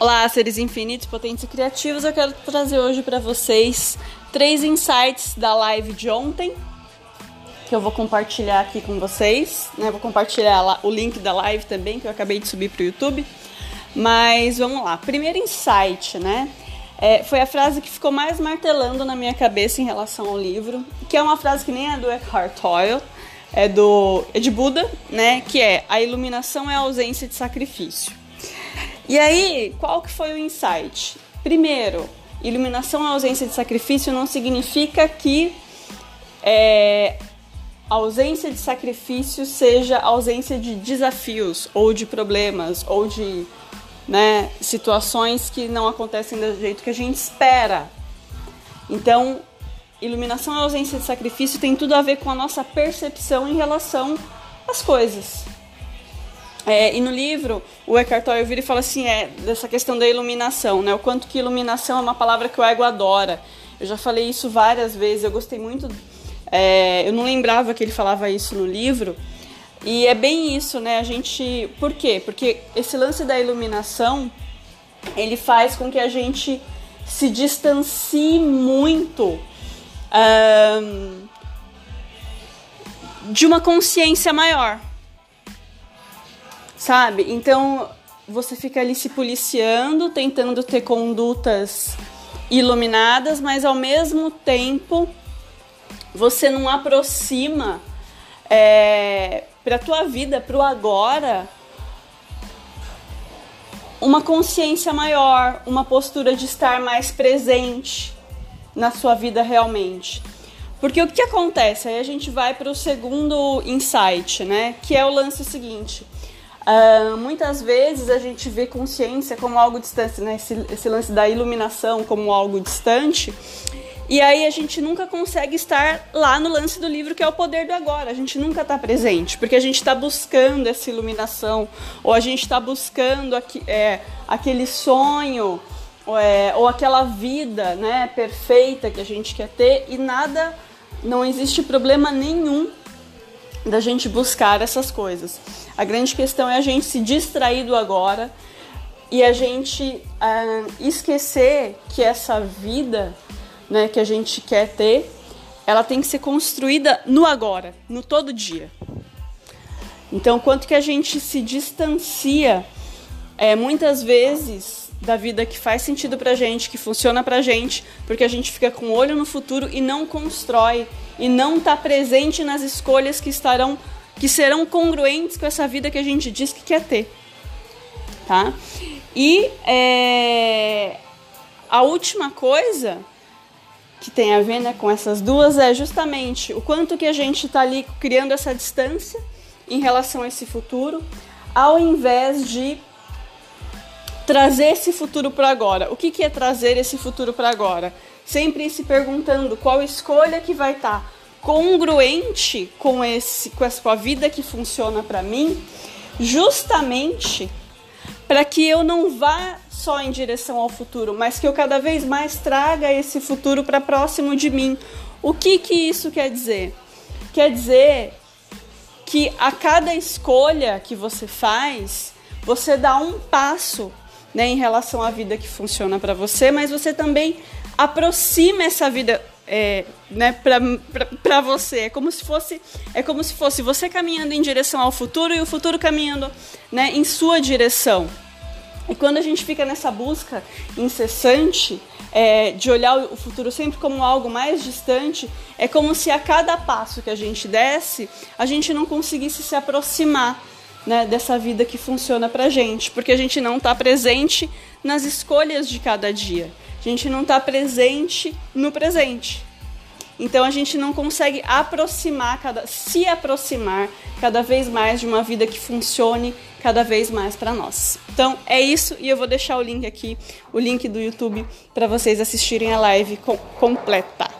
Olá, seres infinitos, potentes e criativos. Eu quero trazer hoje para vocês três insights da live de ontem, que eu vou compartilhar aqui com vocês. Né? Vou compartilhar o link da live também, que eu acabei de subir para o YouTube. Mas vamos lá. Primeiro insight, né? É, foi a frase que ficou mais martelando na minha cabeça em relação ao livro, que é uma frase que nem é do Eckhart Tolle, é do é de Buda, né? Que é a iluminação é a ausência de sacrifício. E aí, qual que foi o insight? Primeiro, iluminação à ausência de sacrifício não significa que é, ausência de sacrifício seja ausência de desafios ou de problemas ou de né, situações que não acontecem do jeito que a gente espera. Então, iluminação à ausência de sacrifício tem tudo a ver com a nossa percepção em relação às coisas. É, e no livro, o Eckhart Tolle vira e fala assim, é, dessa questão da iluminação, né? O quanto que iluminação é uma palavra que o ego adora. Eu já falei isso várias vezes, eu gostei muito... É, eu não lembrava que ele falava isso no livro. E é bem isso, né? A gente... Por quê? Porque esse lance da iluminação, ele faz com que a gente se distancie muito... Um, de uma consciência maior sabe? Então você fica ali se policiando, tentando ter condutas iluminadas, mas ao mesmo tempo você não aproxima é, para tua vida, para o agora, uma consciência maior, uma postura de estar mais presente na sua vida realmente. Porque o que acontece? Aí a gente vai para o segundo insight, né? Que é o lance seguinte. Uh, muitas vezes a gente vê consciência como algo distante, né? Esse, esse, lance da iluminação como algo distante. E aí a gente nunca consegue estar lá no lance do livro que é o poder do agora. A gente nunca está presente, porque a gente está buscando essa iluminação, ou a gente está buscando aqui, é, aquele sonho, ou, é, ou aquela vida né, perfeita que a gente quer ter, e nada, não existe problema nenhum da gente buscar essas coisas. A grande questão é a gente se distrair do agora e a gente uh, esquecer que essa vida né, que a gente quer ter, ela tem que ser construída no agora, no todo dia. Então, quanto que a gente se distancia, é, muitas vezes da vida que faz sentido pra gente, que funciona pra gente, porque a gente fica com o olho no futuro e não constrói e não está presente nas escolhas que estarão que serão congruentes com essa vida que a gente diz que quer ter, tá? E é, a última coisa que tem a ver né, com essas duas é justamente o quanto que a gente está ali criando essa distância em relação a esse futuro, ao invés de trazer esse futuro para agora. O que, que é trazer esse futuro para agora? Sempre se perguntando qual escolha que vai estar tá congruente com esse com, essa, vida que funciona para mim, justamente para que eu não vá só em direção ao futuro, mas que eu cada vez mais traga esse futuro para próximo de mim. O que que isso quer dizer? Quer dizer que a cada escolha que você faz, você dá um passo né, em relação à vida que funciona para você, mas você também aproxima essa vida é, né, para você. É como se fosse é como se fosse você caminhando em direção ao futuro e o futuro caminhando né, em sua direção. E quando a gente fica nessa busca incessante é, de olhar o futuro sempre como algo mais distante, é como se a cada passo que a gente desse, a gente não conseguisse se aproximar né, dessa vida que funciona pra gente, porque a gente não está presente nas escolhas de cada dia. A gente não está presente no presente. Então a gente não consegue aproximar, cada, se aproximar cada vez mais de uma vida que funcione cada vez mais para nós. Então é isso e eu vou deixar o link aqui, o link do YouTube para vocês assistirem a live com, completa.